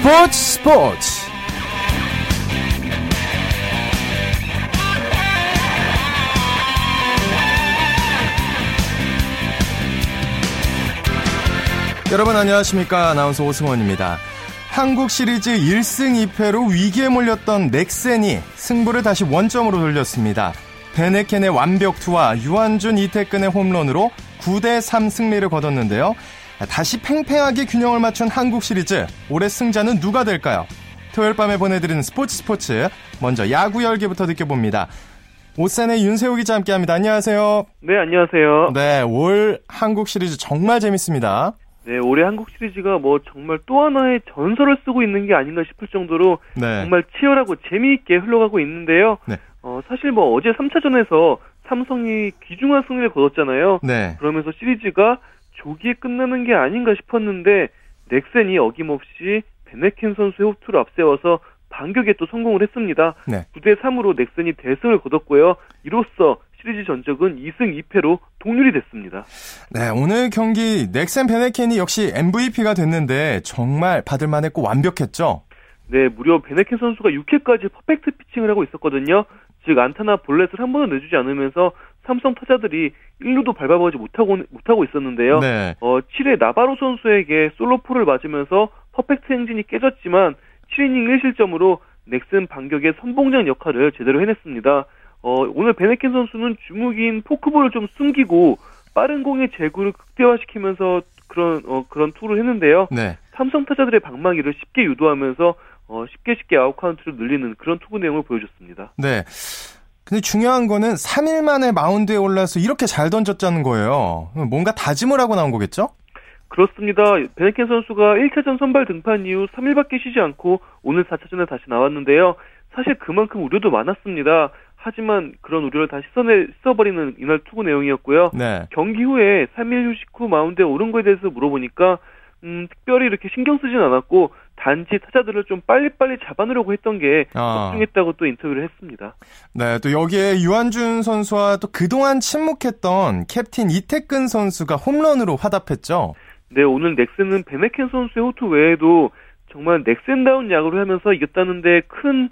스포츠 스포츠. 여러분 안녕하십니까? 아나운서 오승원입니다. 한국 시리즈 1승 2패로 위기에 몰렸던 넥센이 승부를 다시 원점으로 돌렸습니다. 베네켄의 완벽 투와 유한준 이태근의 홈런으로 9대3 승리를 거뒀는데요 다시 팽팽하게 균형을 맞춘 한국 시리즈 올해 승자는 누가 될까요? 토요일 밤에 보내드리는 스포츠 스포츠 먼저 야구 열기부터 느껴봅니다. 오산의 윤세호 기자 함께합니다. 안녕하세요. 네, 안녕하세요. 네, 올 한국 시리즈 정말 재밌습니다. 네, 올해 한국 시리즈가 뭐 정말 또 하나의 전설을 쓰고 있는 게 아닌가 싶을 정도로 네. 정말 치열하고 재미있게 흘러가고 있는데요. 네. 어, 사실 뭐 어제 3차전에서 삼성이 귀중한 승리를 거뒀잖아요. 네. 그러면서 시리즈가 조기에 끝나는 게 아닌가 싶었는데 넥센이 어김없이 베네켄 선수의 호투를 앞세워서 반격에 또 성공을 했습니다. 네. 9대 3으로 넥센이 대승을 거뒀고요. 이로써 시리즈 전적은 2승 2패로 동률이 됐습니다. 네, 오늘 경기 넥센 베네켄이 역시 MVP가 됐는데 정말 받을 만했고 완벽했죠? 네, 무려 베네켄 선수가 6회까지 퍼펙트 피칭을 하고 있었거든요. 즉 안타나 볼넷을 한 번도 내주지 않으면서 삼성 타자들이 1루도 밟아보지 못하고 못하고 있었는데요. 네. 어 7회 나바로 선수에게 솔로포를 맞으면서 퍼펙트 행진이 깨졌지만 7이닝 1실점으로 넥센 반격의 선봉장 역할을 제대로 해냈습니다. 어 오늘 밴헤켄 선수는 주무기인 포크볼을 좀 숨기고 빠른 공의 제구를 극대화시키면서 그런 어 그런 투구를 했는데요. 네. 삼성 타자들의 방망이를 쉽게 유도하면서 어 쉽게 쉽게 아웃 카운트를 늘리는 그런 투구 내용을 보여줬습니다. 네. 근데 중요한 거는 3일 만에 마운드에 올라서 이렇게 잘 던졌다는 거예요. 뭔가 다짐을 하고 나온 거겠죠? 그렇습니다. 베네켄 선수가 1차전 선발 등판 이후 3일밖에 쉬지 않고 오늘 4차전에 다시 나왔는데요. 사실 그만큼 우려도 많았습니다. 하지만 그런 우려를 다 씻어내, 씻어버리는 이날 투구 내용이었고요. 네. 경기 후에 3일 휴식 후 마운드에 오른 거에 대해서 물어보니까 음, 특별히 이렇게 신경 쓰진 않았고 단지 타자들을 좀 빨리빨리 잡아내려고 했던 게 아. 집중했다고 또 인터뷰를 했습니다. 네, 또 여기에 유한준 선수와 또 그동안 침묵했던 캡틴 이택근 선수가 홈런으로 화답했죠. 네, 오늘 넥센은 밴헤켄 선수의 호투 외에도 정말 넥센다운 야구를 하면서 이겼다는데 큰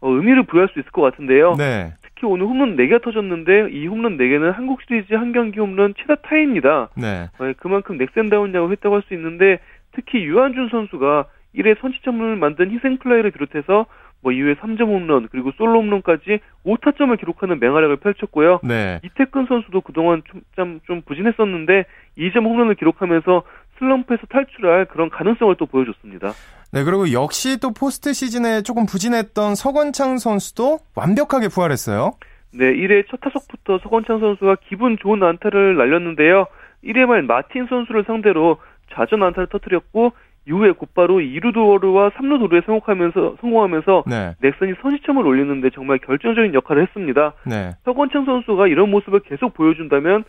어, 의미를 부여할 수 있을 것 같은데요. 네. 특히 오늘 홈런 4개가 터졌는데 이 홈런 4개는 한국 시리즈 한 경기 홈런 최다 타입니다. 네. 어, 그만큼 넥센다운 야구를 했다고 할 수 있는데 특히 유한준 선수가 1회 선취점을 만든 희생 플레이를 비롯해서 뭐 2회 3점 홈런 그리고 솔로 홈런까지 5타점을 기록하는 맹활약을 펼쳤고요. 네. 이태근 선수도 그동안 좀, 좀 부진했었는데 2점 홈런을 기록하면서 슬럼프에서 탈출할 그런 가능성을 또 보여줬습니다. 네, 그리고 역시 또 포스트 시즌에 조금 부진했던 서건창 선수도 완벽하게 부활했어요. 네, 1회 첫 타석부터 서건창 선수가 기분 좋은 안타를 날렸는데요. 1회 말 마틴 선수를 상대로 좌전 안타를 터뜨렸고 이후에 곧바로 2루 도루와 3루 도루에 성공하면서 성공하면서 네. 넥슨이 선취점을 올리는데 정말 결정적인 역할을 했습니다. 네. 서건창 선수가 이런 모습을 계속 보여준다면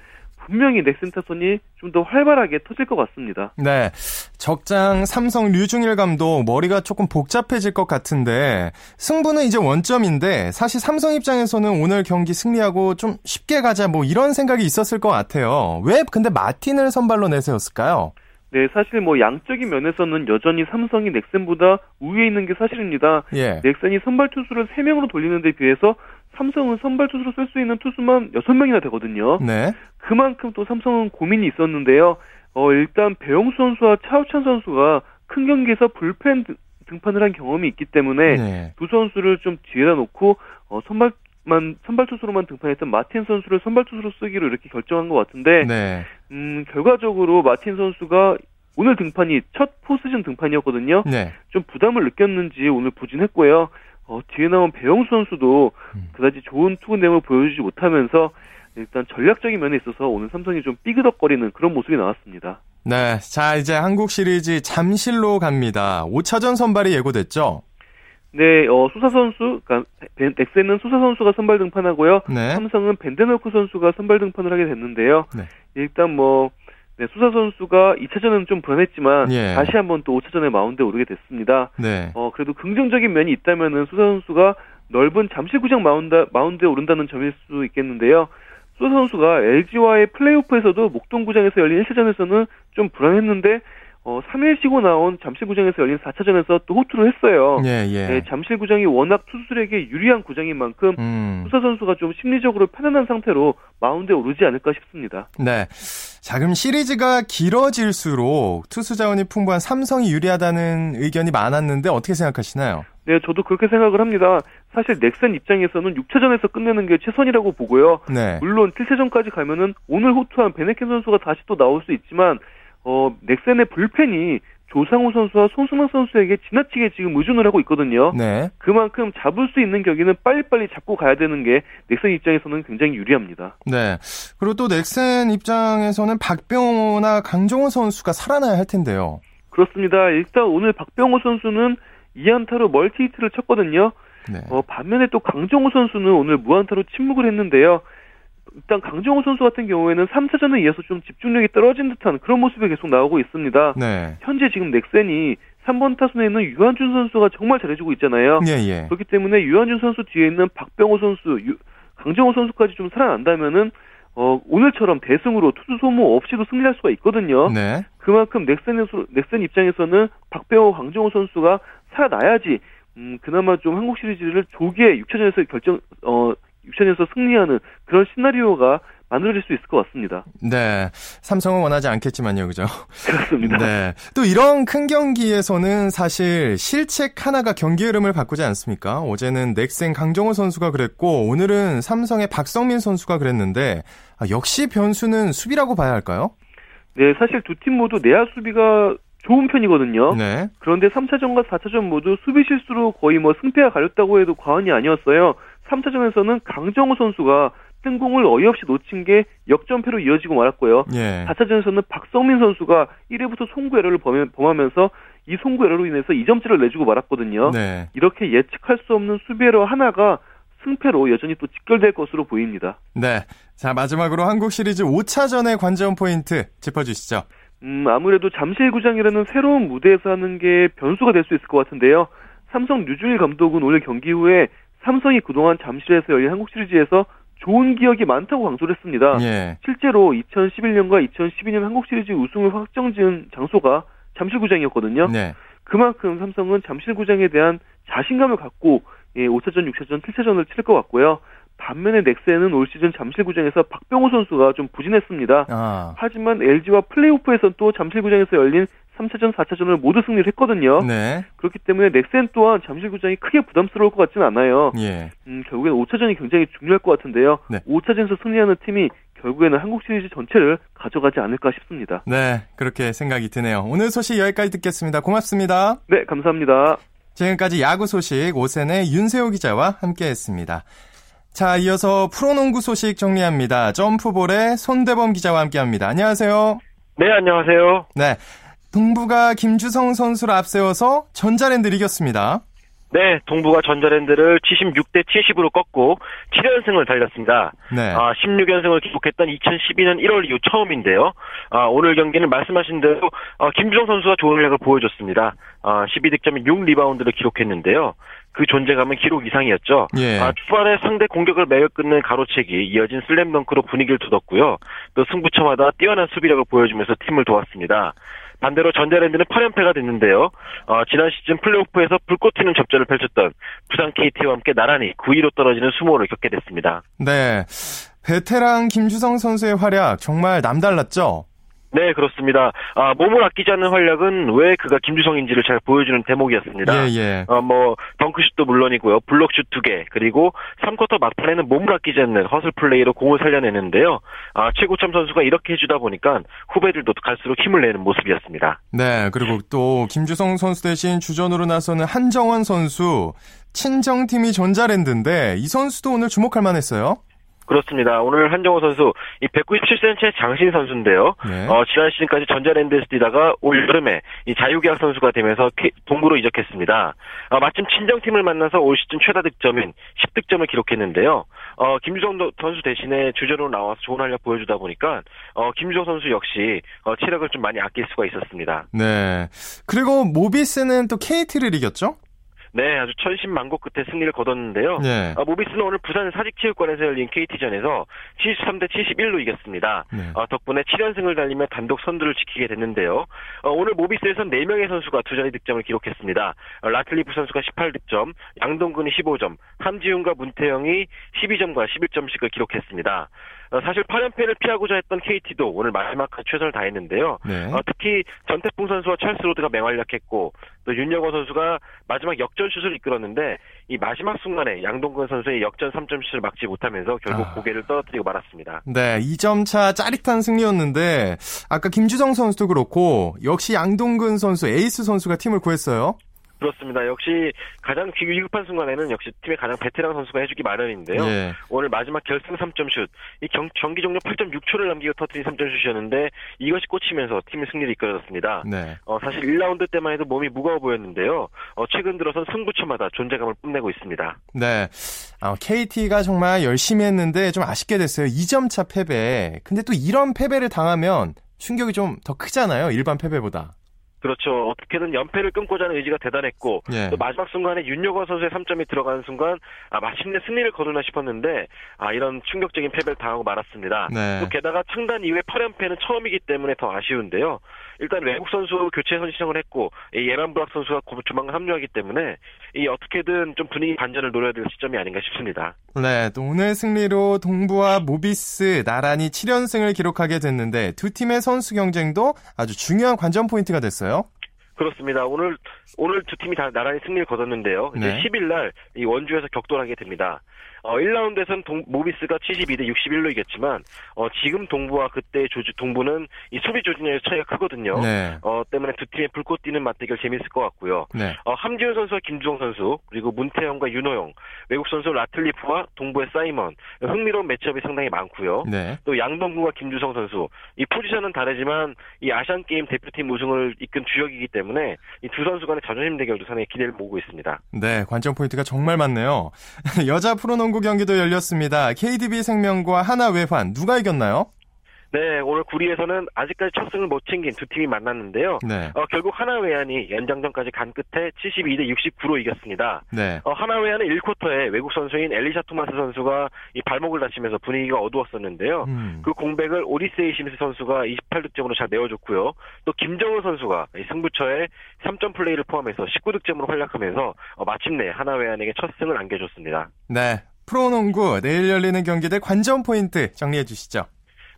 분명히 넥슨 타선이 좀 더 활발하게 터질 것 같습니다. 네. 적장 삼성 류중일 감독 머리가 조금 복잡해질 것 같은데 승부는 이제 원점인데 사실 삼성 입장에서는 오늘 경기 승리하고 좀 쉽게 가자 뭐 이런 생각이 있었을 것 같아요. 왜 근데 마틴을 선발로 내세웠을까요? 네, 사실 뭐 양적인 면에서는 여전히 삼성이 넥센보다 우위에 있는 게 사실입니다. 예. 넥센이 선발 투수를 3명으로 돌리는 데 비해서 삼성은 선발 투수로 쓸 수 있는 투수만 6명이나 되거든요. 네. 그만큼 또 삼성은 고민이 있었는데요. 어, 일단 배영수 선수와 차우찬 선수가 큰 경기에서 불펜 등판을 한 경험이 있기 때문에 네. 두 선수를 좀 뒤에다 놓고 어, 선발 만 선발 투수로만 등판했던 마틴 선수를 선발 투수로 쓰기로 이렇게 결정한 것 같은데 네. 음, 결과적으로 마틴 선수가 오늘 등판이 첫 포스즌 등판이었거든요. 네. 좀 부담을 느꼈는지 오늘 부진했고요. 어, 뒤에 나온 배영수 선수도 음. 그다지 좋은 투구 내용을 보여주지 못하면서 일단 전략적인 면에 있어서 오늘 삼성이 좀 삐그덕거리는 그런 모습이 나왔습니다. 네. 자, 이제 한국 시리즈 잠실로 갑니다. 5차전 선발이 예고됐죠? 네, 어, 수사 선수, 그니까, 엑센은 수사 선수가 선발 등판하고요. 네. 삼성은 벤데노크 선수가 선발 등판을 하게 됐는데요. 네. 일단 뭐, 네, 소사 선수가 2차전은 좀 불안했지만 예. 다시 한번 또 5차전에 마운드에 오르게 됐습니다. 네. 어, 그래도 긍정적인 면이 있다면은 소사 선수가 넓은 잠실구장 마운드, 마운드에 오른다는 점일 수 있겠는데요. 소사 선수가 LG와의 플레이오프에서도 목동구장에서 열린 1차전에서는 좀 불안했는데 어, 3일 쉬고 나온 잠실구장에서 열린 4차전에서 또 호투를 했어요. 예, 예. 네, 잠실구장이 워낙 투수들에게 유리한 구장인 만큼 음. 소사 선수가 좀 심리적으로 편안한 상태로 마운드에 오르지 않을까 싶습니다. 네. 자, 그럼 시리즈가 길어질수록 투수 자원이 풍부한 삼성이 유리하다는 의견이 많았는데 어떻게 생각하시나요? 네, 저도 그렇게 생각을 합니다. 사실 넥센 입장에서는 6차전에서 끝내는 게 최선이라고 보고요. 네. 물론 7차전까지 가면은 오늘 호투한 베네켄 선수가 다시 또 나올 수 있지만 어, 넥센의 불펜이 조상우 선수와 손승락 선수에게 지나치게 지금 의존을 하고 있거든요. 네. 그만큼 잡을 수 있는 격기는 빨리빨리 잡고 가야 되는 게 넥센 입장에서는 굉장히 유리합니다. 네. 그리고 또 넥센 입장에서는 박병호나 강정호 선수가 살아나야 할 텐데요. 그렇습니다. 일단 오늘 박병호 선수는 2안타로 멀티히트를 쳤거든요. 네. 어, 반면에 또 강정호 선수는 오늘 무안타로 침묵을 했는데요. 일단 강정호 선수 같은 경우에는 3차전에 이어서 좀 집중력이 떨어진 듯한 그런 모습이 계속 나오고 있습니다. 네. 현재 지금 넥센이 3번 타순에 있는 유한준 선수가 정말 잘해주고 있잖아요. 예, 예. 그렇기 때문에 유한준 선수 뒤에 있는 박병호 선수, 유, 강정호 선수까지 좀 살아난다면은 어, 오늘처럼 대승으로 투수 소모 없이도 승리할 수가 있거든요. 네. 그만큼 넥센에서, 넥센 입장에서는 박병호, 강정호 선수가 살아나야지 음, 그나마 좀 한국 시리즈를 조기에 6차전에서 결정, 어, 6차전에서 승리하는 그런 시나리오가 만들어질 수 있을 것 같습니다. 네. 삼성은 원하지 않겠지만요, 그죠? 그렇습니다. 네. 또 이런 큰 경기에서는 사실 실책 하나가 경기 흐름을 바꾸지 않습니까? 어제는 넥센 강정호 선수가 그랬고, 오늘은 삼성의 박성민 선수가 그랬는데, 아, 역시 변수는 수비라고 봐야 할까요? 네, 사실 두 팀 모두 내야 수비가 좋은 편이거든요. 네. 그런데 3차전과 4차전 모두 수비 실수로 거의 뭐 승패가 가렸다고 해도 과언이 아니었어요. 3차전에서는 강정호 선수가 뜬공을 어이없이 놓친 게 역전패로 이어지고 말았고요. 예. 4차전에서는 박성민 선수가 1회부터 송구 에러를 범하면서 이 송구 에러로 인해서 2점째를 내주고 말았거든요. 네. 이렇게 예측할 수 없는 수비 에러 하나가 승패로 여전히 또 직결될 것으로 보입니다. 네. 자, 마지막으로 한국 시리즈 5차전의 관전 포인트 짚어주시죠. 음, 아무래도 잠실구장이라는 새로운 무대에서 하는 게 변수가 될 수 있을 것 같은데요. 삼성 류준일 감독은 오늘 경기 후에 삼성이 그동안 잠실에서 열린 한국 시리즈에서 좋은 기억이 많다고 강조를 했습니다. 예. 실제로 2011년과 2012년 한국 시리즈 우승을 확정 지은 장소가 잠실구장이었거든요. 네. 그만큼 삼성은 잠실구장에 대한 자신감을 갖고 예, 5차전, 6차전, 7차전을 치를 것 같고요. 반면에 넥센은 올 시즌 잠실구장에서 박병호 선수가 좀 부진했습니다. 아. 하지만 LG와 플레이오프에서 또 잠실구장에서 열린 3차전, 4차전을 모두 승리를 했거든요. 네. 그렇기 때문에 넥센 또한 잠실구장이 크게 부담스러울 것 같지는 않아요. 예. 음, 결국엔 5차전이 굉장히 중요할 것 같은데요. 네. 5차전에서 승리하는 팀이 결국에는 한국 시리즈 전체를 가져가지 않을까 싶습니다. 네, 그렇게 생각이 드네요. 오늘 소식 여기까지 듣겠습니다. 고맙습니다. 네, 감사합니다. 지금까지 야구 소식 오센의 윤세호 기자와 함께했습니다. 자, 이어서 프로농구 소식 정리합니다. 점프볼의 손대범 기자와 함께합니다. 안녕하세요. 네, 안녕하세요. 네, 동부가 김주성 선수를 앞세워서 전자랜드를 이겼습니다. 네, 동부가 전자랜드를 76대 70으로 꺾고 7연승을 달렸습니다. 네. 아, 16연승을 기록했던 2012년 1월 이후 처음인데요. 아, 오늘 경기는 말씀하신 대로 어, 김주성 선수가 좋은 활약을 보여줬습니다. 아, 12득점에 6리바운드를 기록했는데요. 그 존재감은 기록 이상이었죠. 예. 아, 초반에 상대 공격을 매일 끊는 가로채기, 이어진 슬램덩크로 분위기를 돋웠고요. 또 승부처마다 뛰어난 수비력을 보여주면서 팀을 도왔습니다. 반대로 전자랜드는 8연패가 됐는데요. 어, 지난 시즌 플레이오프에서 불꽃 튀는 접전을 펼쳤던 부산 KT와 함께 나란히 9위로 떨어지는 수모를 겪게 됐습니다. 네. 베테랑 김주성 선수의 활약 정말 남달랐죠? 네, 그렇습니다. 아, 몸을 아끼지 않는 활약은 왜 그가 김주성인지를 잘 보여주는 대목이었습니다. 예, 예. 어, 뭐, 덩크슛도 물론이고요. 블록슛 두 개, 그리고 3쿼터 막판에는 몸을 아끼지 않는 허슬 플레이로 공을 살려내는데요. 아, 최고참 선수가 이렇게 해주다 보니까 후배들도 갈수록 힘을 내는 모습이었습니다. 네, 그리고 또 김주성 선수 대신 주전으로 나서는 한정원 선수, 친정팀이 전자랜드인데 이 선수도 오늘 주목할 만했어요. 그렇습니다. 오늘 한정호 선수 이 197cm의 장신 선수인데요. 네. 어, 지난 시즌까지 전자랜드에서 뛰다가 올 여름에 이 자유계약 선수가 되면서 동부로 이적했습니다. 어, 마침 친정팀을 만나서 올 시즌 최다 득점인 10득점을 기록했는데요. 어, 김주성 선수 대신에 주전으로 나와서 좋은 활약 보여주다 보니까 어, 김주성 선수 역시 어, 체력을 좀 많이 아낄 수가 있었습니다. 네. 그리고 모비스는 또 KT를 이겼죠? 네, 아주 천신만고 끝에 승리를 거뒀는데요. 네. 어, 모비스는 오늘 부산 사직체육관에서 열린 KT전에서 73대 71로 이겼습니다. 네. 어, 덕분에 7연승을 달리며 단독 선두를 지키게 됐는데요. 어, 오늘 모비스에선 4명의 선수가 두 자리 득점을 기록했습니다. 어, 라틀리프 선수가 18득점, 양동근이 15점, 함지훈과 문태영이 12점과 11점씩을 기록했습니다. 어, 사실 8연패를 피하고자 했던 KT도 오늘 마지막까지 최선을 다했는데요. 네. 어, 특히 전태풍 선수와 찰스 로드가 맹활약했고 또 윤여거 선수가 마지막 역전슛을 이끌었는데 이 마지막 순간에 양동근 선수의 역전 3점슛을 막지 못하면서 결국 아. 고개를 떨어뜨리고 말았습니다. 네, 2점 차 짜릿한 승리였는데 아까 김주성 선수도 그렇고 역시 양동근 선수 에이스 선수가 팀을 구했어요. 그렇습니다. 역시 가장 위급한 순간에는 역시 팀의 가장 베테랑 선수가 해주기 마련인데요. 네. 오늘 마지막 결승 3점 슛, 이 경, 경기 종료 8.6초를 남기고 터트린 3점 슛이었는데 이것이 꽂히면서 팀의 승리를 이끌어졌습니다. 네. 어, 사실 1라운드 때만 해도 몸이 무거워 보였는데요. 어, 최근 들어선 승부처마다 존재감을 뽐내고 있습니다. 네. 어, KT가 정말 열심히 했는데 좀 아쉽게 됐어요. 2점 차 패배. 근데 또 이런 패배를 당하면 충격이 좀 더 크잖아요. 일반 패배보다. 그렇죠. 어떻게든 연패를 끊고자 하는 의지가 대단했고 예. 또 마지막 순간에 윤여건 선수의 3점이 들어가는 순간 아 마침내 승리를 거두나 싶었는데 아 이런 충격적인 패배를 당하고 말았습니다. 네. 또 게다가 창단 이후에 8연패는 처음이기 때문에 더 아쉬운데요. 일단 외국 선수 교체 선시청을 했고 이 예란 브락 선수가 조만간 합류하기 때문에 이 어떻게든 좀 분위기 반전을 노려야 될 시점이 아닌가 싶습니다. 네, 또 오늘 승리로 동부와 모비스 나란히 7연승을 기록하게 됐는데 두 팀의 선수 경쟁도 아주 중요한 관전 포인트가 됐어요. 그렇습니다. 오늘 오늘 두 팀이 다 나란히 승리를 거뒀는데요. 이제 네. 10일 날 이 원주에서 격돌하게 됩니다. 어, 1라운드에서는 동, 모비스가 72대 61로 이겼지만 어, 지금 동부와 그때 조주, 동부는 이 수비 조준의 차이가 크거든요. 네. 어, 때문에 두 팀의 불꽃 뛰는 맞대결 재밌을 것 같고요. 네. 어, 함지훈 선수와 김주성 선수 그리고 문태영과 윤호영 외국 선수 라틀리프와 동부의 사이먼 흥미로운 매치업이 상당히 많고요. 네. 또 양동구와 김주성 선수 이 포지션은 다르지만 이 아시안 게임 대표팀 우승을 이끈 주역이기 때문에 이 두 선수 간의 자존심 대결도 상당히 기대를 모으고 있습니다. 네, 관전 포인트가 정말 많네요. 여자 프로농구 프로농구 경기도 열렸습니다. KDB 생명과 하나 외환 누가 이겼나요? 네, 오늘 구리에서는 아직까지 첫 승을 못 챙긴 두 팀이 만났는데요. 네. 어, 결국 하나외환이 연장전까지 간 끝에 72대 69로 이겼습니다. 네. 어, 하나외환은 1쿼터에 외국 선수인 엘리샤 토마스 선수가 이 발목을 다치면서 분위기가 어두웠었는데요. 음. 그 공백을 오리세이 심스 선수가 28득점으로 잘 내어줬고요. 또 김정은 선수가 승부처에 3점 플레이를 포함해서 19득점으로 활약하면서 어, 마침내 하나외환에게 첫 승을 안겨줬습니다. 네, 프로농구 내일 열리는 경기들 관전 포인트 정리해 주시죠.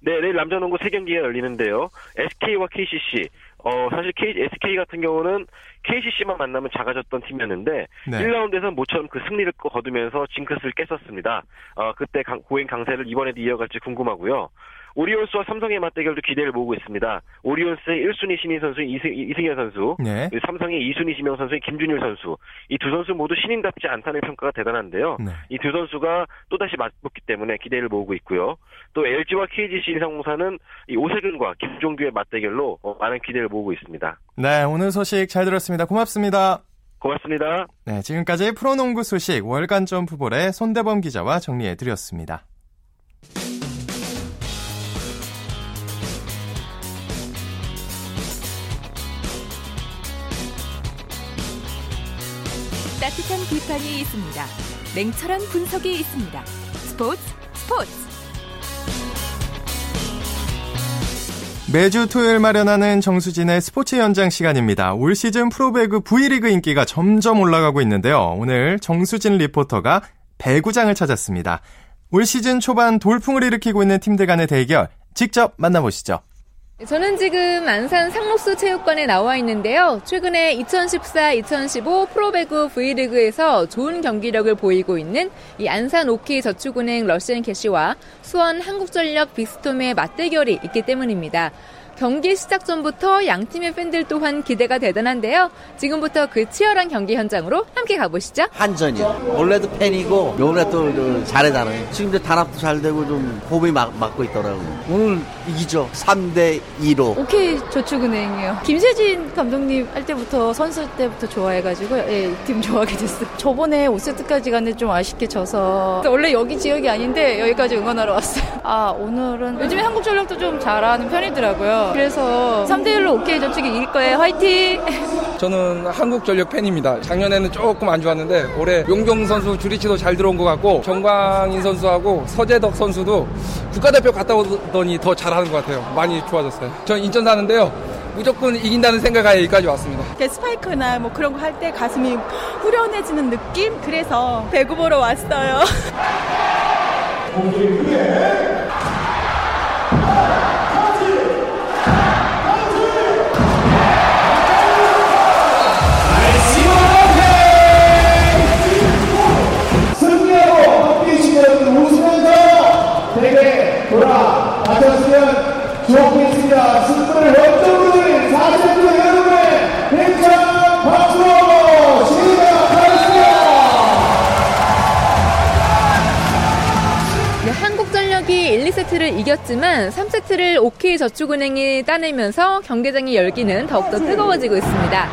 네, 내일 남자농구 3경기가 열리는데요. SK와 KCC. 어, 사실 K, SK 같은 경우는 KCC만 만나면 작아졌던 팀이었는데 네. 1라운드에서는 모처럼 그 승리를 거두면서 징크스를 깼었습니다. 어, 그때 강, 고행 강세를 이번에도 이어갈지 궁금하고요. 오리온스와 삼성의 맞대결도 기대를 모으고 있습니다. 오리온스의 1순위 신인 선수인 이승, 이승현 선수, 네. 삼성의 2순위 지명 선수인 김준일 선수. 이 두 선수 모두 신인답지 않다는 평가가 대단한데요. 네. 이두 선수가 또다시 맞붙기 때문에 기대를 모으고 있고요. 또 LG와 KGC 인상공사는 이 오세근과 김종규의 맞대결로 어, 많은 기대를 모으고 있습니다. 네, 오늘 소식 잘 들었습니다. 고맙습니다. 고맙습니다. 네, 지금까지 프로농구 소식 월간 점프볼의 손대범 기자와 정리해 드렸습니다. 따뜻한 비판이 있습니다. 냉철한 분석이 있습니다. 스포츠 스포츠. 매주 토요일 마련하는 정수진의 스포츠 현장 시간입니다. 올 시즌 프로배구 V리그 인기가 점점 올라가고 있는데요. 오늘 정수진 리포터가 배구장을 찾았습니다. 올 시즌 초반 돌풍을 일으키고 있는 팀들 간의 대결 직접 만나보시죠. 저는 지금 안산 상록수 체육관에 나와 있는데요. 최근에 2014-2015 프로배구 V리그에서 좋은 경기력을 보이고 있는 이 안산 오키 저축은행 러시안 캐시와 수원 한국전력 빅스톰의 맞대결이 있기 때문입니다. 경기 시작 전부터 양 팀의 팬들 또한 기대가 대단한데요. 지금부터 그 치열한 경기 현장으로 함께 가보시죠. 한전이요. 원래도 팬이고 요번에 또 잘해잖아요. 지금도 단합도 잘 되고 좀 호흡이 막, 맞고 있더라고요. 오늘 이기죠. 3대 2로. 오케이 저축은행이요. 김세진 감독님 할 때부터 선수 때부터 좋아해가지고 예, 팀 좋아하게 됐어요. 저번에 5세트까지 갔는데 좀 아쉽게 져서 원래 여기 지역이 아닌데 여기까지 응원하러 왔어요. 아 오늘은 요즘에 한국전력도 좀 잘하는 편이더라고요. 그래서 3대1로 오케이 저축이 이길 거예요. 화이팅! 저는 한국전력 팬입니다. 작년에는 조금 안 좋았는데 올해 용병 선수 주리치도 잘 들어온 것 같고 정광인 선수하고 서재덕 선수도 국가대표 갔다 오더니 더 잘하는 것 같아요. 많이 좋아졌어요. 저는 인천 사는데요. 무조건 이긴다는 생각하에 여기까지 왔습니다. 스파이크나 뭐 그런 거 할 때 가슴이 후련해지는 느낌? 그래서 배구 보러 왔어요. 2세트를 이겼지만 3세트를 OK저축은행이 따내면서 경기장의 열기는 더욱더 뜨거워지고 있습니다.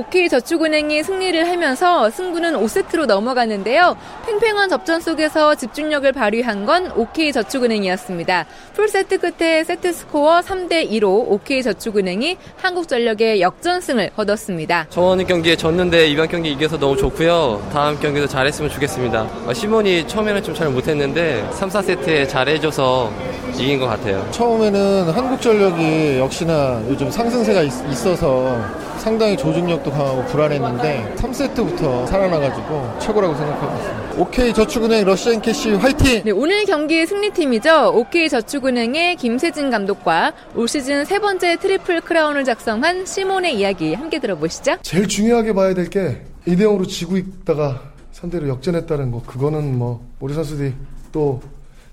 OK저축은행이 승리를 하면서 승부는 5세트로 넘어가는데요. 팽팽한 접전 속에서 집중력을 발휘한 건 OK저축은행이었습니다. 풀세트 끝에 세트 스코어 3대2로 OK저축은행이 한국전력의 역전승을 거뒀습니다. 저번 경기에 졌는데 이번 경기 이겨서 너무 좋고요. 다음 경기도 잘했으면 좋겠습니다. 어, 시몬이 처음에는 좀 잘 못했는데 3, 4세트에 잘해줘서 이긴 것 같아요. 처음에는 한국전력이 역시나 요즘 상승세가 있, 어서 상당히 조직력도 강하고 불안했는데 3세트부터 살아나가지고 최고라고 생각하고 있습니다. 오케이 저축은행 러시앤캐시 화이팅! 네, 오늘 경기 승리팀이죠. 오케이 저축은행의 김세진 감독과 올 시즌 세 번째 트리플 크라운을 작성한 시몬의 이야기 함께 들어보시죠. 제일 중요하게 봐야 될게 2대 0으로 지고 있다가 상대로 역전했다는 거 그거는 뭐 우리 선수들이 또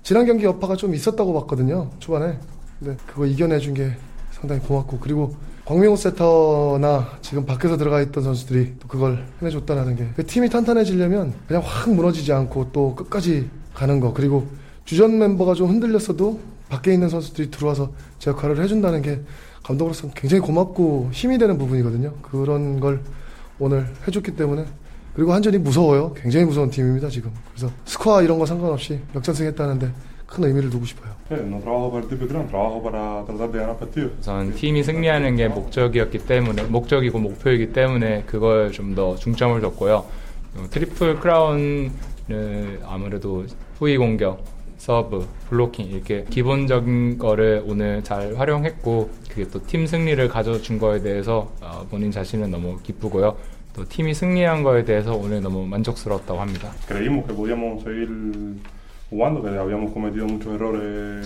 지난 경기 여파가 좀 있었다고 봤거든요 초반에 근데 그거 이겨내준 게 상당히 고맙고 그리고 광명호 세터나 지금 밖에서 들어가 있던 선수들이 또 그걸 해내줬다는 게 그 팀이 탄탄해지려면 그냥 확 무너지지 않고 또 끝까지 가는 거 그리고 주전 멤버가 좀 흔들렸어도 밖에 있는 선수들이 들어와서 제 역할을 해준다는 게 감독으로서 굉장히 고맙고 힘이 되는 부분이거든요. 그런 걸 오늘 해줬기 때문에 그리고 한전이 무서워요. 굉장히 무서운 팀입니다 지금. 그래서 스코어 이런 거 상관없이 역전승했다는데 큰 의미를 두고 싶어요. 우선 팀이 승리하는 게 목적이었기 때문에 목적이고 목표이기 때문에 그걸 좀 더 중점을 뒀고요. 어, 트리플 크라운은 아무래도 후위 공격, 서브, 블로킹 이렇게 기본적인 거를 오늘 잘 활용했고 그게 또 팀 승리를 가져준 거에 대해서 어, 본인 자신은 너무 기쁘고요. 또 팀이 승리한 거에 대해서 오늘 너무 만족스러웠다고 합니다. Jugando, que habíamos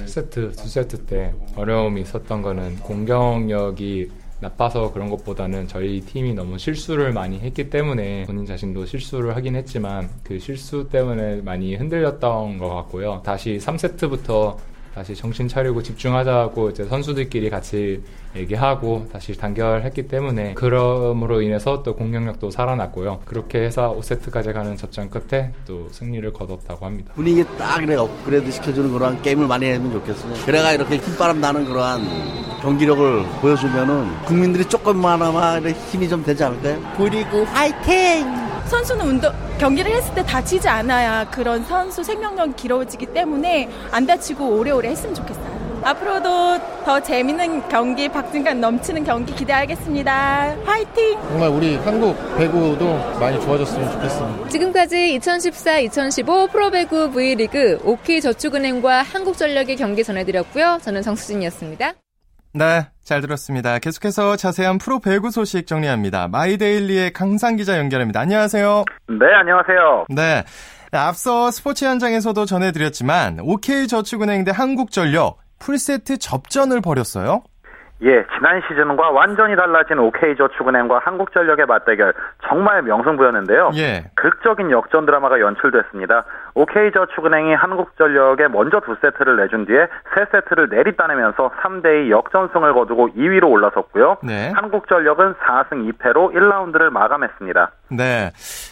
세트, 두 세트 때 어려움이 있었던 거는 공격력이 나빠서 그런 것보다는 저희 팀이 너무 실수를 많이 했기 때문에 본인 자신도 실수를 하긴 했지만 그 실수 때문에 많이 흔들렸던 것 같고요. 다시 3세트부터 다시 정신 차리고 집중하자고 이제 선수들끼리 같이 얘기하고 다시 단결했기 때문에 그럼으로 인해서 또 공격력도 살아났고요. 그렇게 해서 5세트까지 가는 접전 끝에 또 승리를 거뒀다고 합니다. 분위기 딱 그래 업그레이드 시켜주는 그러한 게임을 많이 하면 좋겠어요. 그래가 이렇게 힘바람 나는 그러한 경기력을 보여주면은 국민들이 조금만 아마 힘이 좀 되지 않을까요? 그리고 화이팅! 선수는 운동 경기를 했을 때 다치지 않아야 그런 선수 생명력이 길어지기 때문에 안 다치고 오래오래 했으면 좋겠어요. 앞으로도 더 재밌는 경기, 박진감 넘치는 경기 기대하겠습니다. 화이팅! 정말 우리 한국 배구도 많이 좋아졌으면 좋겠습니다. 지금까지 2014-2015 프로배구 V리그 오키저축은행과 한국전력의 경기 전해드렸고요. 저는 정수진이었습니다. 네, 잘 들었습니다. 계속해서 자세한 프로 배구 소식 정리합니다. 마이데일리의 강상 기자 연결합니다. 안녕하세요. 네, 안녕하세요. 네. 앞서 스포츠 현장에서도 전해드렸지만 OK저축은행 대 한국전력 풀세트 접전을 벌였어요. 예, 지난 시즌과 완전히 달라진 OK저축은행과 한국전력의 맞대결 정말 명승부였는데요. 예. 극적인 역전 드라마가 연출됐습니다. OK저축은행이 한국전력에 먼저 두 세트를 내준 뒤에 세 세트를 내리따내면서 3대2 역전승을 거두고 2위로 올라섰고요. 네. 한국전력은 4승 2패로 1라운드를 마감했습니다. 네.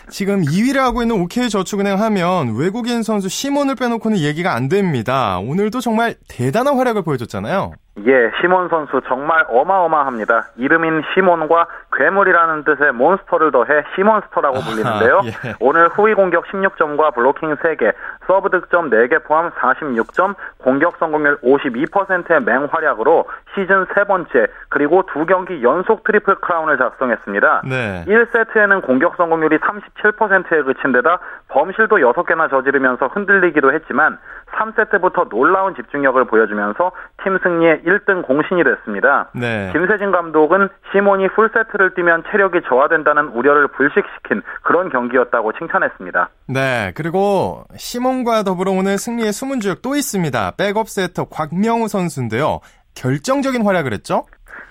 지금 2위를 하고 있는 OK저축은행 하면 외국인 선수 시몬을 빼놓고는 얘기가 안 됩니다. 오늘도 정말 대단한 활약을 보여줬잖아요. 예, 시몬 선수 정말 어마어마합니다. 이름인 시몬과 괴물이라는 뜻의 몬스터를 더해 시몬스터라고 불리는데요. 아, 예. 오늘 후위 공격 16점과 블로킹 3개, 서브 득점 4개 포함 46점, 공격 성공률 52%의 맹활약으로 시즌 세 번째 그리고 두 경기 연속 트리플 크라운을 작성했습니다. 네. 1세트에는 공격 성공률이 37%에 그친 데다 범실도 6개나 저지르면서 흔들리기도 했지만 3세트부터 놀라운 집중력을 보여주면서 팀 승리의 1등 공신이 됐습니다. 네. 김세진 감독은 시몬이 풀세트를 뛰면 체력이 저하된다는 우려를 불식시킨 그런 경기였다고 칭찬했습니다. 네, 그리고 시몬과 더불어 오늘 승리의 숨은 주역 또 있습니다. 백업 세터 곽명우 선수인데요. 결정적인 활약을 했죠?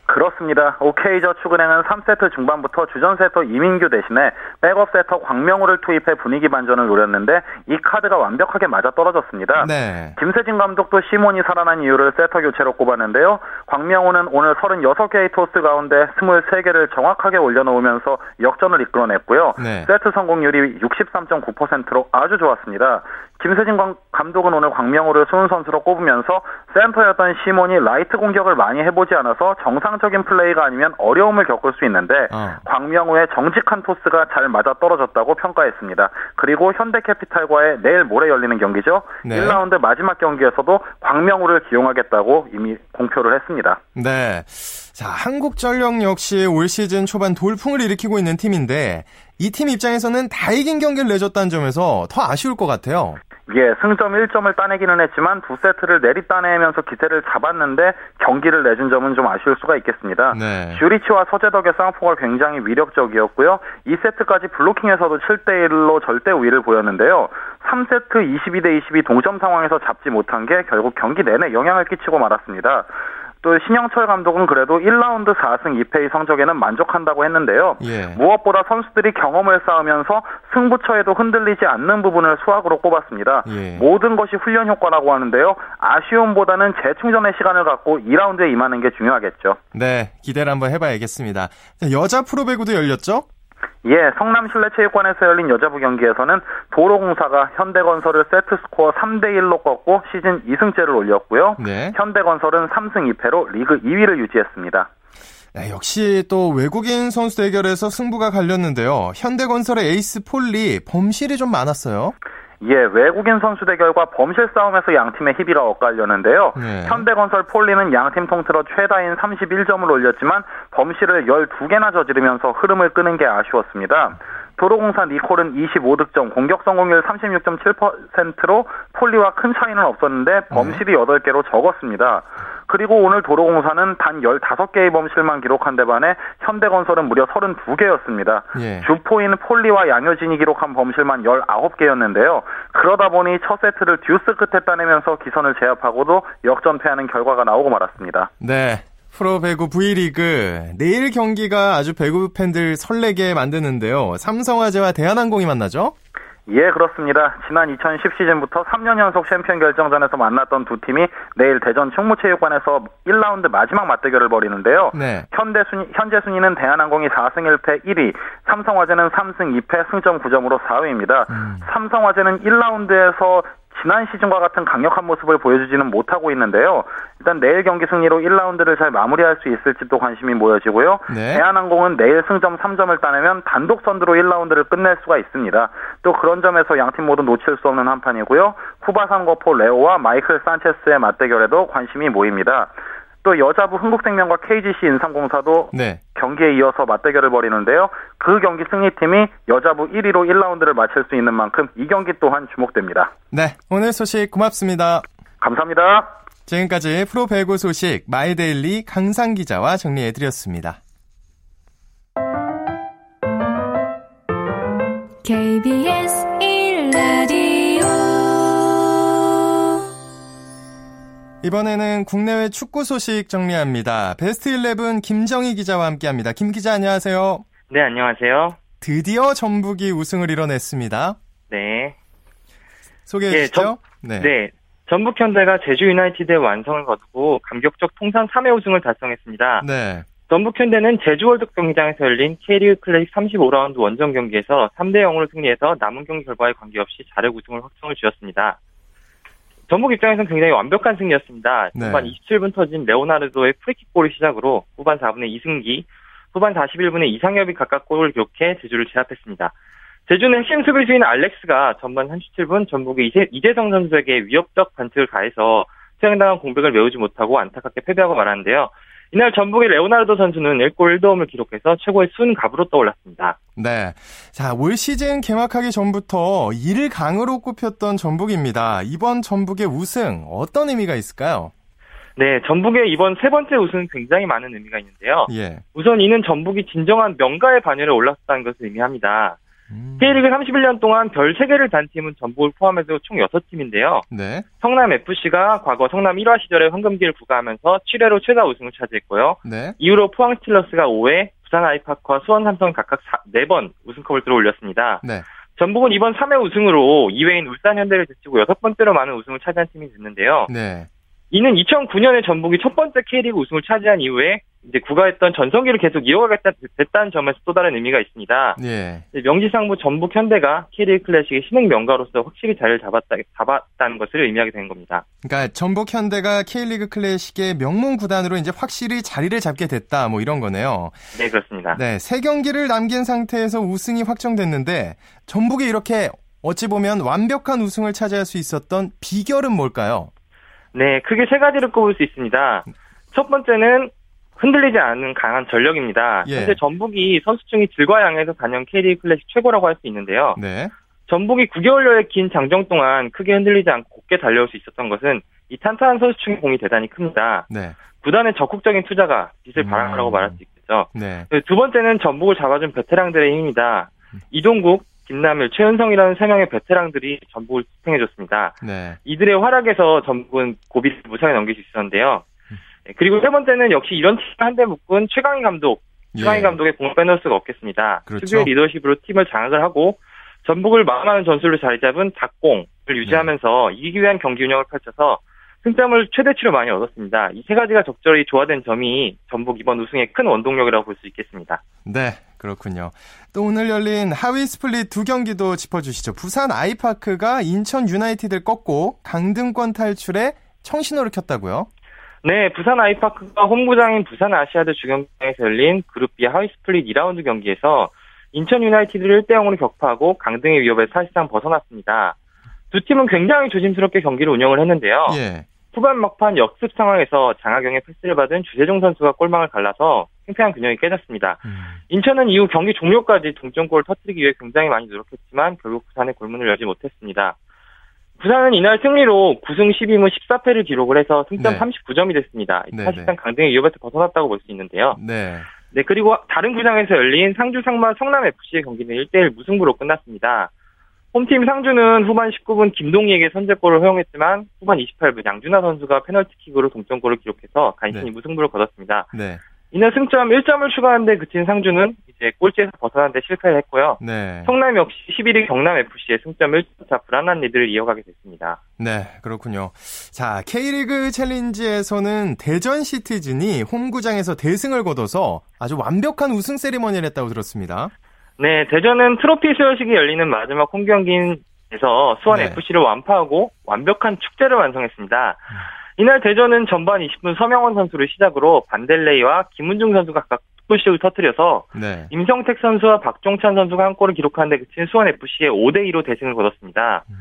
그렇습니다. OK저축은행은 3세트 중반부터 주전 세터 이민규 대신에 백업 세터 곽명우를 투입해 분위기 반전을 노렸는데 이 카드가 완벽하게 맞아 떨어졌습니다. 네. 김세진 감독도 시몬이 살아난 이유를 세터 교체로 꼽았는데요. 곽명우는 오늘 36개의 토스 가운데 23개를 정확하게 올려놓으면서 역전을 이끌어냈고요. 네. 세트 성공률이 63.9%로 아주 좋았습니다. 김세진 감독은 오늘 곽명우를 수훈 선수로 꼽으면서 센터였던 시몬이 라이트 공격을 많이 해보지 않아서 정상적인 플레이가 아니면 어려움을 겪을 수 있는데 어. 곽명우의 정직한 토스가 잘 맞아 떨어졌다고 평가했습니다. 그리고 현대캐피탈과의 내일 모레 열리는 경기죠. 네. 1라운드 마지막 경기에서도 광명호를 기용하겠다고 이미 공표를 했습니다. 네. 자, 한국전력 역시 올 시즌 초반 돌풍을 일으키고 있는 팀인데 이 팀 입장에서는 다 이긴 경기를 내줬다는 점에서 더 아쉬울 것 같아요. 예, 승점 1점을 따내기는 했지만 두 세트를 내리 따내면서 기세를 잡았는데 경기를 내준 점은 좀 아쉬울 수가 있겠습니다. 네. 슈리치와 서재덕의 쌍포가 굉장히 위력적이었고요. 2세트까지 블로킹에서도 7대1로 절대 우위를 보였는데요. 3세트 22대 22 동점 상황에서 잡지 못한 게 결국 경기 내내 영향을 끼치고 말았습니다. 또 신영철 감독은 그래도 1라운드 4승 2패의 성적에는 만족한다고 했는데요. 예. 무엇보다 선수들이 경험을 쌓으면서 승부처에도 흔들리지 않는 부분을 수학으로 꼽았습니다. 예. 모든 것이 훈련 효과라고 하는데요. 아쉬움보다는 재충전의 시간을 갖고 2라운드에 임하는 게 중요하겠죠. 네, 기대를 한번 해봐야겠습니다. 여자 프로배구도 열렸죠? 예, 성남 실내체육관에서 열린 여자부 경기에서는 도로공사가 현대건설을 세트스코어 3대1로 꺾고 시즌 2승째를 올렸고요. 네. 현대건설은 3승 2패로 리그 2위를 유지했습니다. 네, 역시 또 외국인 선수 대결에서 승부가 갈렸는데요. 현대건설의 에이스 폴리 범실이 좀 많았어요. 예, 외국인 선수 대결과 범실 싸움에서 양팀의 희비가 엇갈렸는데요. 네. 현대건설 폴리는 양팀 통틀어 최다인 31점을 올렸지만 범실을 12개나 저지르면서 흐름을 끄는 게 아쉬웠습니다. 도로공사 니콜은 25득점, 공격 성공률 36.7%로 폴리와 큰 차이는 없었는데 범실이 8개로 적었습니다. 그리고 오늘 도로공사는 단 15개의 범실만 기록한 데 반해 현대건설은 무려 32개였습니다. 예. 주포인 폴리와 양효진이 기록한 범실만 19개였는데요. 그러다 보니 첫 세트를 듀스 끝에 따내면서 기선을 제압하고도 역전패하는 결과가 나오고 말았습니다. 네. 프로 배구 V리그 내일 경기가 아주 배구 팬들 설레게 만드는데요. 삼성화재와 대한항공이 만나죠? 예, 그렇습니다. 지난 2010 시즌부터 3년 연속 챔피언 결정전에서 만났던 두 팀이 내일 대전 충무체육관에서 1라운드 마지막 맞대결을 벌이는데요. 네. 현대 순위, 현재 순위는 대한항공이 4승 1패 1위, 삼성화재는 3승 2패 승점 9점으로 4위입니다. 음. 삼성화재는 1라운드에서 지난 시즌과 같은 강력한 모습을 보여주지는 못하고 있는데요. 일단 내일 경기 승리로 1라운드를 잘 마무리할 수 있을지도 관심이 모여지고요. 네. 대한항공은 내일 승점 3점을 따내면 단독 선두로 1라운드를 끝낼 수가 있습니다. 또 그런 점에서 양팀 모두 놓칠 수 없는 한판이고요. 후바산거포 레오와 마이클 산체스의 맞대결에도 관심이 모입니다. 또 여자부 흥국생명과 KGC 인삼공사도 네. 경기에 이어서 맞대결을 벌이는데요. 그 경기 승리팀이 여자부 1위로 1라운드를 마칠 수 있는 만큼 이 경기 또한 주목됩니다. 네, 오늘 소식 고맙습니다. 감사합니다. 지금까지 프로 배구 소식 마이데일리 강산 기자와 정리해드렸습니다. KBS 이번에는 국내외 축구 소식 정리합니다. 베스트 11 김정희 기자와 함께합니다. 김 기자 안녕하세요. 네, 안녕하세요. 드디어 전북이 우승을 이뤄냈습니다. 네. 소개해 네, 주시죠. 네. 네. 전북 현대가 제주 유나이티드에 완승을 거두고 감격적 통산 3회 우승을 달성했습니다. 네. 전북 현대는 제주 월드 경기장에서 열린 K리그 클래식 35라운드 원정 경기에서 3대 0으로 승리해서 남은 경기 결과에 관계없이 자력 우승을 확정을 지었습니다. 전북 입장에서는 굉장히 완벽한 승리였습니다. 네. 후반 27분 터진 레오나르도의 프리킥골을 시작으로 후반 4분에 이승기, 후반 41분에 이상엽이 각각 골을 기록해 제주를 제압했습니다. 제주는 핵심 수비수인 알렉스가 전반 37분 전북의 이재, 이재성 선수에게 위협적 반칙을 가해서 수행당한 공백을 메우지 못하고 안타깝게 패배하고 말았는데요. 이날 전북의 레오나르도 선수는 1골 1도움을 기록해서 최고의 순갑으로 떠올랐습니다. 네. 자, 올 시즌 개막하기 전부터 1강으로 꼽혔던 전북입니다. 이번 전북의 우승 어떤 의미가 있을까요? 네, 전북의 이번 세 번째 우승은 굉장히 많은 의미가 있는데요. 예. 우선 이는 전북이 진정한 명가의 반열에 올랐다는 것을 의미합니다. 음. K리그 31년 동안 별 3개를 단 팀은 전북을 포함해서 총 6팀인데요. 네. 성남FC가 과거 성남 1화 시절에 황금기를 부과하면서 7회로 최다 우승을 차지했고요. 네. 이후로 포항 스틸러스가 5회, 부산 아이파크와 수원 삼성 각각 4, 4번 우승컵을 들어올렸습니다. 네. 전북은 이번 3회 우승으로 2회인 울산 현대를 제치고 여섯 번째로 많은 우승을 차지한 팀이 됐는데요. 네. 이는 2009년에 전북이 첫 번째 K리그 우승을 차지한 이후에 이제 구가했던 전성기를 계속 이어가겠다는 점에서 또 다른 의미가 있습니다. 예. 명지상부 전북 현대가 K리그 클래식의 신흥 명가로서 확실히 자리를 잡았다, 잡았다는 것을 의미하게 된 겁니다. 그러니까 전북 현대가 K리그 클래식의 명문 구단으로 이제 확실히 자리를 잡게 됐다, 뭐 이런 거네요. 네, 그렇습니다. 네, 세 경기를 남긴 상태에서 우승이 확정됐는데 전북이 이렇게 어찌 보면 완벽한 우승을 차지할 수 있었던 비결은 뭘까요? 네, 크게 세 가지를 꼽을 수 있습니다. 첫 번째는 흔들리지 않는 강한 전력입니다. 예. 현재 전북이 선수층이 질과 양에서 단연 K리그 클래식 최고라고 할 수 있는데요. 네. 전북이 9개월여의 긴 장정 동안 크게 흔들리지 않고 곱게 달려올 수 있었던 것은 이 탄탄한 선수층의 공이 대단히 큽니다. 네. 구단의 적극적인 투자가 빛을 음. 발한다고 말할 수 있겠죠. 네. 두 번째는 전북을 잡아준 베테랑들의 힘입니다. 음. 이동국, 김남일, 최은성이라는 세 명의 베테랑들이 전북을 지탱해줬습니다. 네. 이들의 활약에서 전북은 고비 무상에 넘길 수 있었는데요. 네, 그리고 세 번째는 역시 이런 팀을 한데 묶은 최강희 감독, 최강희 예. 감독의 공을 빼놓을 수가 없겠습니다. 그렇죠. 특유의 리더십으로 팀을 장악을 하고 전북을 마감하는 전술로 자리 잡은 작공을 유지하면서 네. 이기기 위한 경기 운영을 펼쳐서 승점을 최대치로 많이 얻었습니다. 이 세 가지가 적절히 조화된 점이 전북 이번 우승의 큰 원동력이라고 볼 수 있겠습니다. 네, 그렇군요. 또 오늘 열린 하위 스플릿 두 경기도 짚어주시죠. 부산 아이파크가 인천 유나이티드를 꺾고 강등권 탈출에 청신호를 켰다고요? 네, 부산 아이파크가 홈구장인 부산 아시아드 주경기장에서 열린 그룹 B 하위 스플릿 2라운드 경기에서 인천 유나이티드를 1대 0으로 격파하고 강등의 위협에서 사실상 벗어났습니다. 두 팀은 굉장히 조심스럽게 경기를 운영을 했는데요. 예. 후반 막판 역습 상황에서 장학영의 패스를 받은 주세종 선수가 골망을 갈라서 팽팽한 균형이 깨졌습니다. 음. 인천은 이후 경기 종료까지 동점골을 터뜨리기 위해 굉장히 많이 노력했지만 결국 부산의 골문을 열지 못했습니다. 부산은 이날 승리로 9승 12무 14패를 기록을 해서 승점 네. 39점이 됐습니다. 네, 사실상 네. 강등의 위협에서 벗어났다고 볼 수 있는데요. 네. 네, 그리고 다른 구장에서 열린 상주 상마 성남FC의 경기는 1대1 무승부로 끝났습니다. 홈팀 상주는 후반 19분 김동희에게 선제골을 허용했지만 후반 28분 양준하 선수가 페널티킥으로 동점골을 기록해서 간신히 네. 무승부를 거뒀습니다. 네. 이날 승점 1점을 추가하는데 그친 상주는 이제 꼴찌에서 벗어나는 데 실패를 했고요. 네. 성남 역시 11위 경남FC의 승점 1점차 불안한 리드를 이어가게 됐습니다. 네, 그렇군요. 자, K리그 챌린지에서는 대전 시티즌이 홈구장에서 대승을 거둬서 아주 완벽한 우승 세리머니를 했다고 들었습니다. 네, 대전은 트로피 수여식이 열리는 마지막 홈 경기에서 수원 네. FC를 완파하고 완벽한 축제를 완성했습니다. 이날 대전은 전반 20분 서명원 선수를 시작으로 반델레이와 김은중 선수가 각각 골씩을 터뜨려서 네. 임성택 선수와 박종찬 선수가 한 골을 기록하는 데 그친 수원 FC에 5대 2로 대승을 거뒀습니다. 음.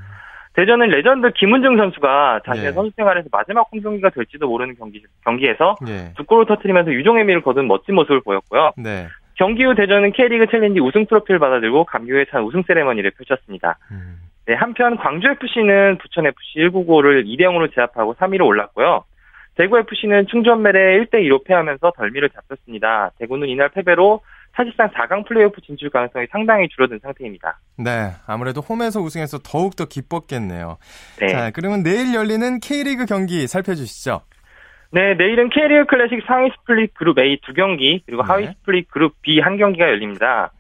대전은 레전드 김은중 선수가 자신의 네. 선수 생활에서 마지막 홈 경기가 될지도 모르는 경기 경기에서 네. 두 골을 터뜨리면서 유종의 미를 거둔 멋진 모습을 보였고요. 네. 경기 후 대전은 K리그 챌린지 우승 트로피를 받아들고 감격에 찬 우승 세레머니를 펼쳤습니다. 음. 네, 한편 광주FC는 부천FC 1995를 2대0으로 제압하고 3위로 올랐고요. 대구FC는 충주 험멜에 1대2로 패하면서 덜미를 잡혔습니다. 대구는 이날 패배로 사실상 4강 플레이오프 진출 가능성이 상당히 줄어든 상태입니다. 네, 아무래도 홈에서 우승해서 더욱더 기뻤겠네요. 네. 자, 그러면 내일 열리는 K리그 경기 살펴주시죠. 네, 내일은 K리그 클래식 상위 스플릿 그룹 A 두 경기, 그리고 네. 하위 스플릿 그룹 B 한 경기가 열립니다.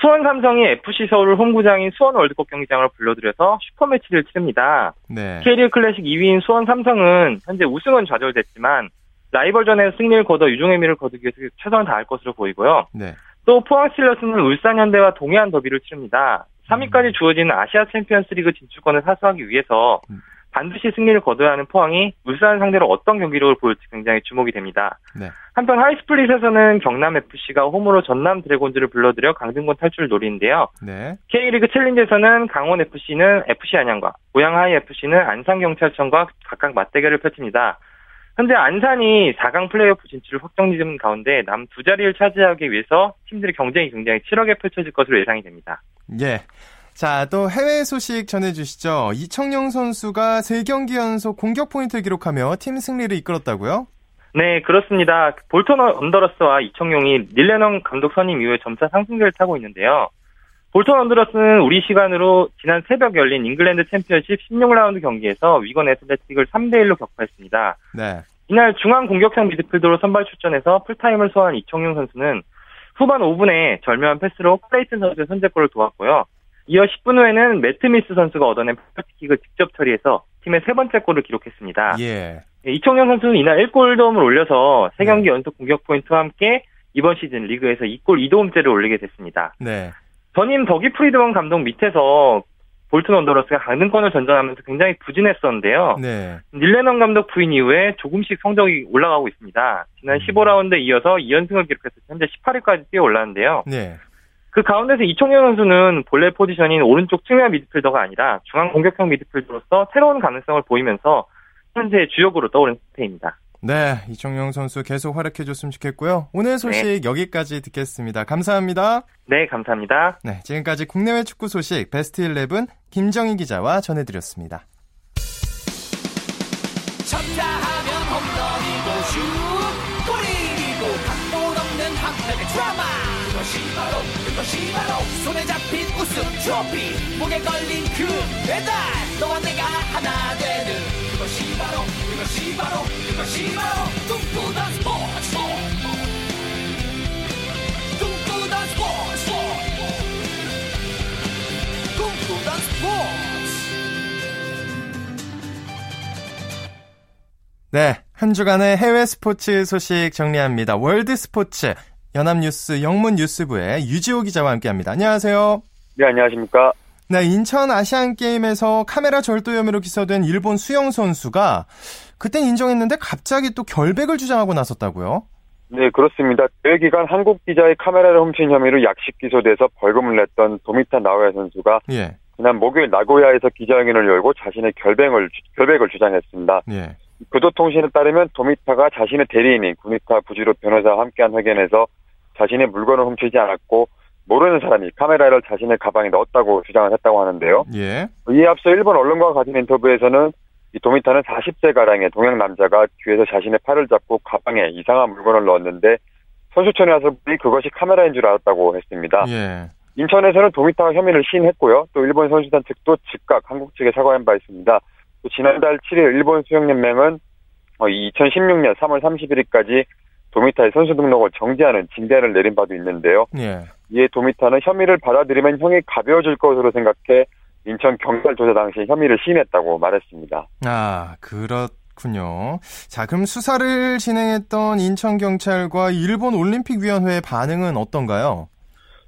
수원 삼성이 FC 서울 홈구장인 수원 월드컵 경기장을 불러들여서 슈퍼매치를 치릅니다. 네. K리그 클래식 2위인 수원 삼성은 현재 우승은 좌절됐지만 라이벌전에 승리를 거둬 유종의 미를 거두기 위해서 최선을 다할 것으로 보이고요. 네. 또 포항 스틸러스는 울산 현대와 동해안 더비를 치릅니다. 3위까지 음. 주어지는 아시아 챔피언스 리그 진출권을 사수하기 위해서 음. 반드시 승리를 거둬야 하는 포항이 울산 상대로 어떤 경기력을 보일지 굉장히 주목이 됩니다. 네. 한편 하위 스플릿에서는 경남FC가 홈으로 전남 드래곤즈를 불러들여 강등권 탈출을 노리는데요. 네. K리그 챌린지에서는 강원FC는 FC 안양과 고양하이FC는 안산경찰청과 각각 맞대결을 펼칩니다. 현재 안산이 4강 플레이오프 진출을 확정짓은 가운데 남은 두 자리를 차지하기 위해서 팀들의 경쟁이 굉장히 치열하게 펼쳐질 것으로 예상이 됩니다. 예. 자, 또 해외 소식 전해주시죠. 이청용 선수가 3경기 연속 공격 포인트를 기록하며 팀 승리를 이끌었다고요? 네, 그렇습니다. 볼턴 원더러스와 이청용이 닐 레넌 감독 선임 이후에 점차 상승세를 타고 있는데요. 볼턴 원더러스는 우리 시간으로 지난 새벽 열린 잉글랜드 챔피언십 16라운드 경기에서 위건 애슬레틱을 3대1로 격파했습니다. 네. 이날 중앙 공격형 미드필더로 선발 출전해서 풀타임을 소화한 이청용 선수는 후반 5분에 절묘한 패스로 클레이튼 선수의 선제골을 도왔고요. 이어 10분 후에는 매트 밀스 선수가 얻어낸 페널티킥을 직접 처리해서 팀의 세 번째 골을 기록했습니다. 예. 예 이청용 선수는 이날 1골 도움을 올려서 3경기 네. 연속 공격 포인트와 함께 이번 시즌 리그에서 2골 2도움째를 올리게 됐습니다. 네. 전임 더기 프리드먼 감독 밑에서 볼튼 원더러스가 강등권을 전전하면서 굉장히 부진했었는데요. 네. 닐 레넌 감독 부임 이후에 조금씩 성적이 올라가고 있습니다. 지난 음. 15라운드에 이어서 2연승을 기록해서 현재 18위까지 뛰어 올랐는데요. 네. 그 가운데서 이청용 선수는 본래 포지션인 오른쪽 측면 미드필더가 아니라 중앙 공격형 미드필더로서 새로운 가능성을 보이면서 현재 주역으로 떠오른 상태입니다. 네, 이청용 선수 계속 활약해 줬으면 좋겠고요. 오늘 소식 네. 여기까지 듣겠습니다. 감사합니다. 네, 감사합니다. 네, 지금까지 국내외 축구 소식 베스트 11 김정희 기자와 전해드렸습니다. 그것이 바로 손에 잡힌 우승 트로피. 목에 걸린 그 배달. 너와 내가 하나 되는 그것이 바로 그것이 바로 그것이 바로. 꿈꾸던 스포츠. 꿈꾸던 스포츠. 꿈꾸던 스포츠. 네, 한 주간의 해외 스포츠 소식 정리합니다. 월드 스포츠 연합뉴스 영문뉴스부의 유지호 기자와 함께합니다. 안녕하세요. 네, 안녕하십니까. 네, 인천 아시안 게임에서 카메라 절도 혐의로 기소된 일본 수영 선수가 그땐 인정했는데 갑자기 또 결백을 주장하고 나섰다고요? 네, 그렇습니다. 대회 기간 한국 기자의 카메라를 훔친 혐의로 약식 기소돼서 벌금을 냈던 도미타 나오야 선수가 예. 지난 목요일 나고야에서 기자회견을 열고 자신의 결백을 결백을 주장했습니다. 예. 교도통신에 따르면 도미타가 자신의 대리인인 구니타 부지로 변호사와 함께한 회견에서 자신의 물건을 훔치지 않았고 모르는 사람이 카메라를 자신의 가방에 넣었다고 주장을 했다고 하는데요. 예. 이에 앞서 일본 언론과 가진 인터뷰에서는 이 도미타는 40세 가량의 동양 남자가 뒤에서 자신의 팔을 잡고 가방에 이상한 물건을 넣었는데 선수촌에 와서 보니 그것이 카메라인 줄 알았다고 했습니다. 예. 인천에서는 도미타가 혐의를 시인했고요. 또 일본 선수단 측도 즉각 한국 측에 사과한 바 있습니다. 또 지난달 7일 일본 수영연맹은 2016년 3월 31일까지 도미타의 선수 등록을 정지하는 징계를 내린 바도 있는데요. 예. 이에 도미타는 혐의를 받아들이면 형이 가벼워질 것으로 생각해 인천 경찰 조사 당시 혐의를 시인했다고 말했습니다. 아, 그렇군요. 자, 그럼 수사를 진행했던 인천 경찰과 일본 올림픽위원회의 반응은 어떤가요?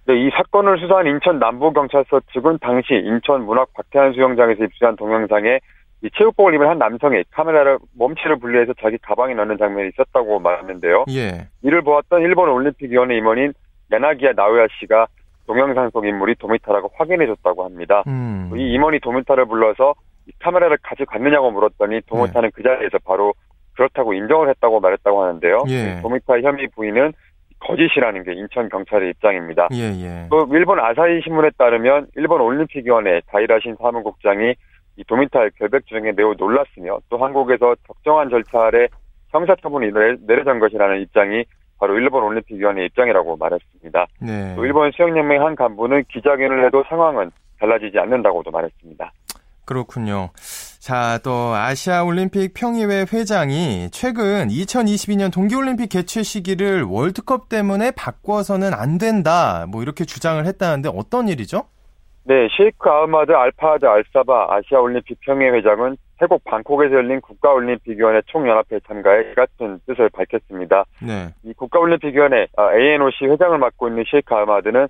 네, 이 사건을 수사한 인천 남부경찰서 측은 당시 인천 문학 박태환 수영장에서 입수한 동영상에 이 체육복을 입은 한 남성이 카메라를 몸체를 분리해서 자기 가방에 넣는 장면이 있었다고 말했는데요. 예. 이를 보았던 일본 올림픽위원회 임원인 야나기야 나우야 씨가 동영상 속 인물이 도미타라고 확인해줬다고 합니다. 음. 이 임원이 도미타를 불러서 카메라를 가지고 갔느냐고 물었더니 도미타는 예. 그 자리에서 바로 그렇다고 인정을 했다고 말했다고 하는데요. 예. 도미타 혐의 부인은 거짓이라는 게 인천 경찰의 입장입니다. 예, 예. 또 일본 아사히 신문에 따르면 일본 올림픽위원회 다이라신 사무국장이 이 도미탈 결백 주장에 매우 놀랐으며 또 한국에서 적정한 절차 아래 형사처분이 내려진 것이라는 입장이 바로 일본 올림픽위원회 입장이라고 말했습니다. 네. 또 일본 수영연맹 한 간부는 기자회견을 해도 상황은 달라지지 않는다고도 말했습니다. 그렇군요. 자, 또 아시아 올림픽 평의회 회장이 최근 2022년 동계올림픽 개최 시기를 월드컵 때문에 바꿔서는 안 된다. 뭐 이렇게 주장을 했다는데 어떤 일이죠? 네, 셰이크 아흐마드 알파하드 알사바 아시아 올림픽 평의회 회장은 태국 방콕에서 열린 국가올림픽위원회 총연합회에 참가해 같은 뜻을 밝혔습니다. 네. 이 국가올림픽위원회 ANOC 회장을 맡고 있는 셰이크 아흐마드는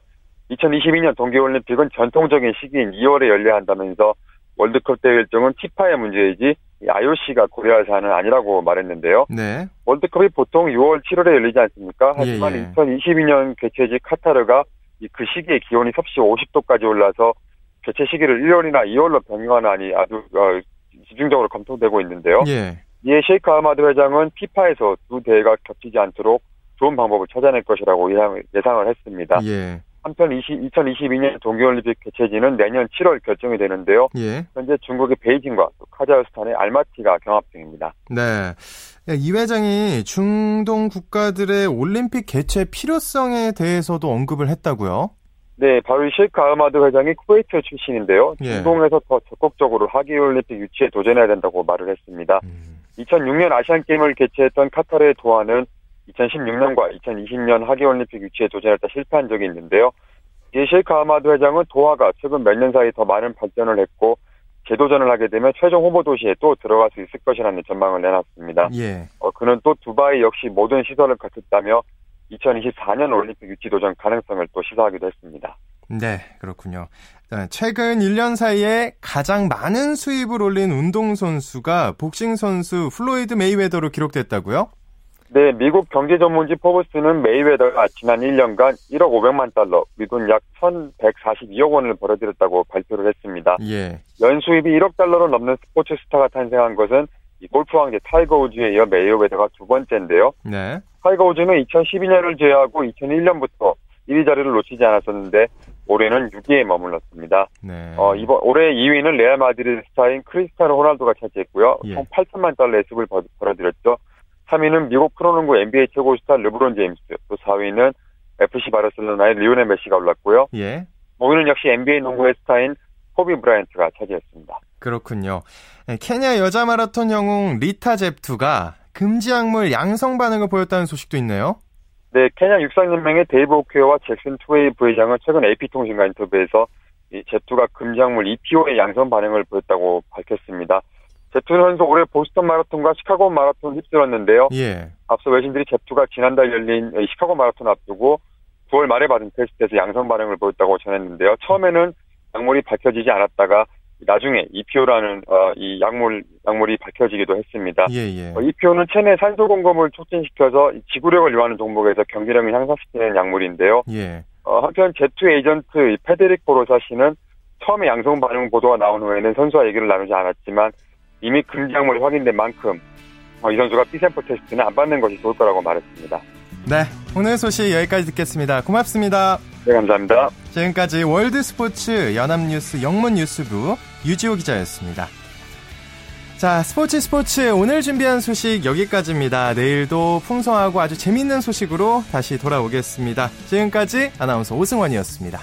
2022년 동계올림픽은 전통적인 시기인 2월에 열려야 한다면서 월드컵 대회 일정은 티파의 문제이지 IOC가 고려할 사안은 아니라고 말했는데요. 네. 월드컵이 보통 6월, 7월에 열리지 않습니까? 하지만 예, 예. 2022년 개최지 카타르가 그 시기에 기온이 섭씨 50도까지 올라서 개최 시기를 1월이나 2월로 변경하는 안이 아주 어, 집중적으로 검토되고 있는데요. 예. 이에 셰이크 아마드 회장은 피파에서 두 대회가 겹치지 않도록 좋은 방법을 찾아낼 것이라고 예상을 했습니다. 예. 한편 20, 2022년 동계올림픽 개최지는 내년 7월 결정이 되는데요. 예. 현재 중국의 베이징과 카자흐스탄의 알마티가 경합 중입니다. 네. 이 회장이 중동 국가들의 올림픽 개최 필요성에 대해서도 언급을 했다고요? 네, 바로 이 셰이크 아흐마드 회장이 쿠웨이트 출신인데요. 예. 중동에서 더 적극적으로 하계 올림픽 유치에 도전해야 된다고 말을 했습니다. 음. 2006년 아시안 게임을 개최했던 카타르의 도하는 2016년과 2020년 하계 올림픽 유치에 도전했다 실패한 적이 있는데요. 이 셰이크 아마드 회장은 도하가 최근 몇 년 사이 더 많은 발전을 했고 재도전을 하게 되면 최종 후보 도시에 또 들어갈 수 있을 것이라는 전망을 내놨습니다. 예. 어, 그는 또 두바이 역시 모든 시설을 갖췄다며 2024년 올림픽 유치 도전 가능성을 또 시사하기도 했습니다. 네, 그렇군요. 최근 1년 사이에 가장 많은 수입을 올린 운동선수가 복싱선수 플로이드 메이웨더로 기록됐다고요? 네, 미국 경제 전문지 포브스는 메이웨더가 지난 1년간 1억 500만 달러, 우리 돈 약 1,142억 원을 벌어들였다고 발표를 했습니다. 예. 연수입이 1억 달러를 넘는 스포츠 스타가 탄생한 것은 이 골프 황제 타이거 우즈에 이어 메이웨더가 두 번째인데요. 네. 타이거 우즈는 2012년을 제외하고 2001년부터 1위 자리를 놓치지 않았었는데 올해는 6위에 머물렀습니다. 네. 어, 이번 올해 2위는 레알 마드리드 스타인 크리스티아노 호날두가 차지했고요. 예. 총 8천만 달러의 수입을 벌어들였죠. 3위는 미국 프로농구 NBA 최고 스타 르브론 제임스, 또 4위는 FC 바르셀로나의 리오넬 메시가 올랐고요. 예. 5위는 역시 NBA 농구의 스타인 코비 브라이언트가 차지했습니다. 그렇군요. 네, 케냐 여자 마라톤 영웅 리타 젭투가 금지 약물 양성 반응을 보였다는 소식도 있네요. 네, 케냐 육상연맹의 데이비드 오케요와 잭슨 투웨이 부회장은 최근 AP통신과 인터뷰에서 이 젭투가 금지 약물 EPO의 양성 반응을 보였다고 밝혔습니다. 젭투 선수 올해 보스턴 마라톤과 시카고 마라톤 휩쓸었는데요. 예. 앞서 외신들이 젭투가 지난달 열린 시카고 마라톤 앞두고 9월 말에 받은 테스트에서 양성 반응을 보였다고 전했는데요. 처음에는 약물이 밝혀지지 않았다가 나중에 EPO라는 어, 이 약물 약물이 밝혀지기도 했습니다. 예, 예. 어, EPO는 체내 산소 공급을 촉진시켜서 지구력을 요하는 종목에서 경기력을 향상시키는 약물인데요. 예. 어, 한편 젭투 에이전트 페데리코 로사 씨는 처음에 양성 반응 보도가 나온 후에는 선수와 얘기를 나누지 않았지만 이미 금지약물이 확인된 만큼 어, 이 선수가 B샘플 테스트는 안 받는 것이 좋을 거라고 말했습니다. 네, 오늘 소식 여기까지 듣겠습니다. 고맙습니다. 네, 감사합니다. 지금까지 월드스포츠 연합뉴스 영문뉴스부 유지호 기자였습니다. 자, 스포츠 스포츠 오늘 준비한 소식 여기까지입니다. 내일도 풍성하고 아주 재밌는 소식으로 다시 돌아오겠습니다. 지금까지 아나운서 오승원이었습니다.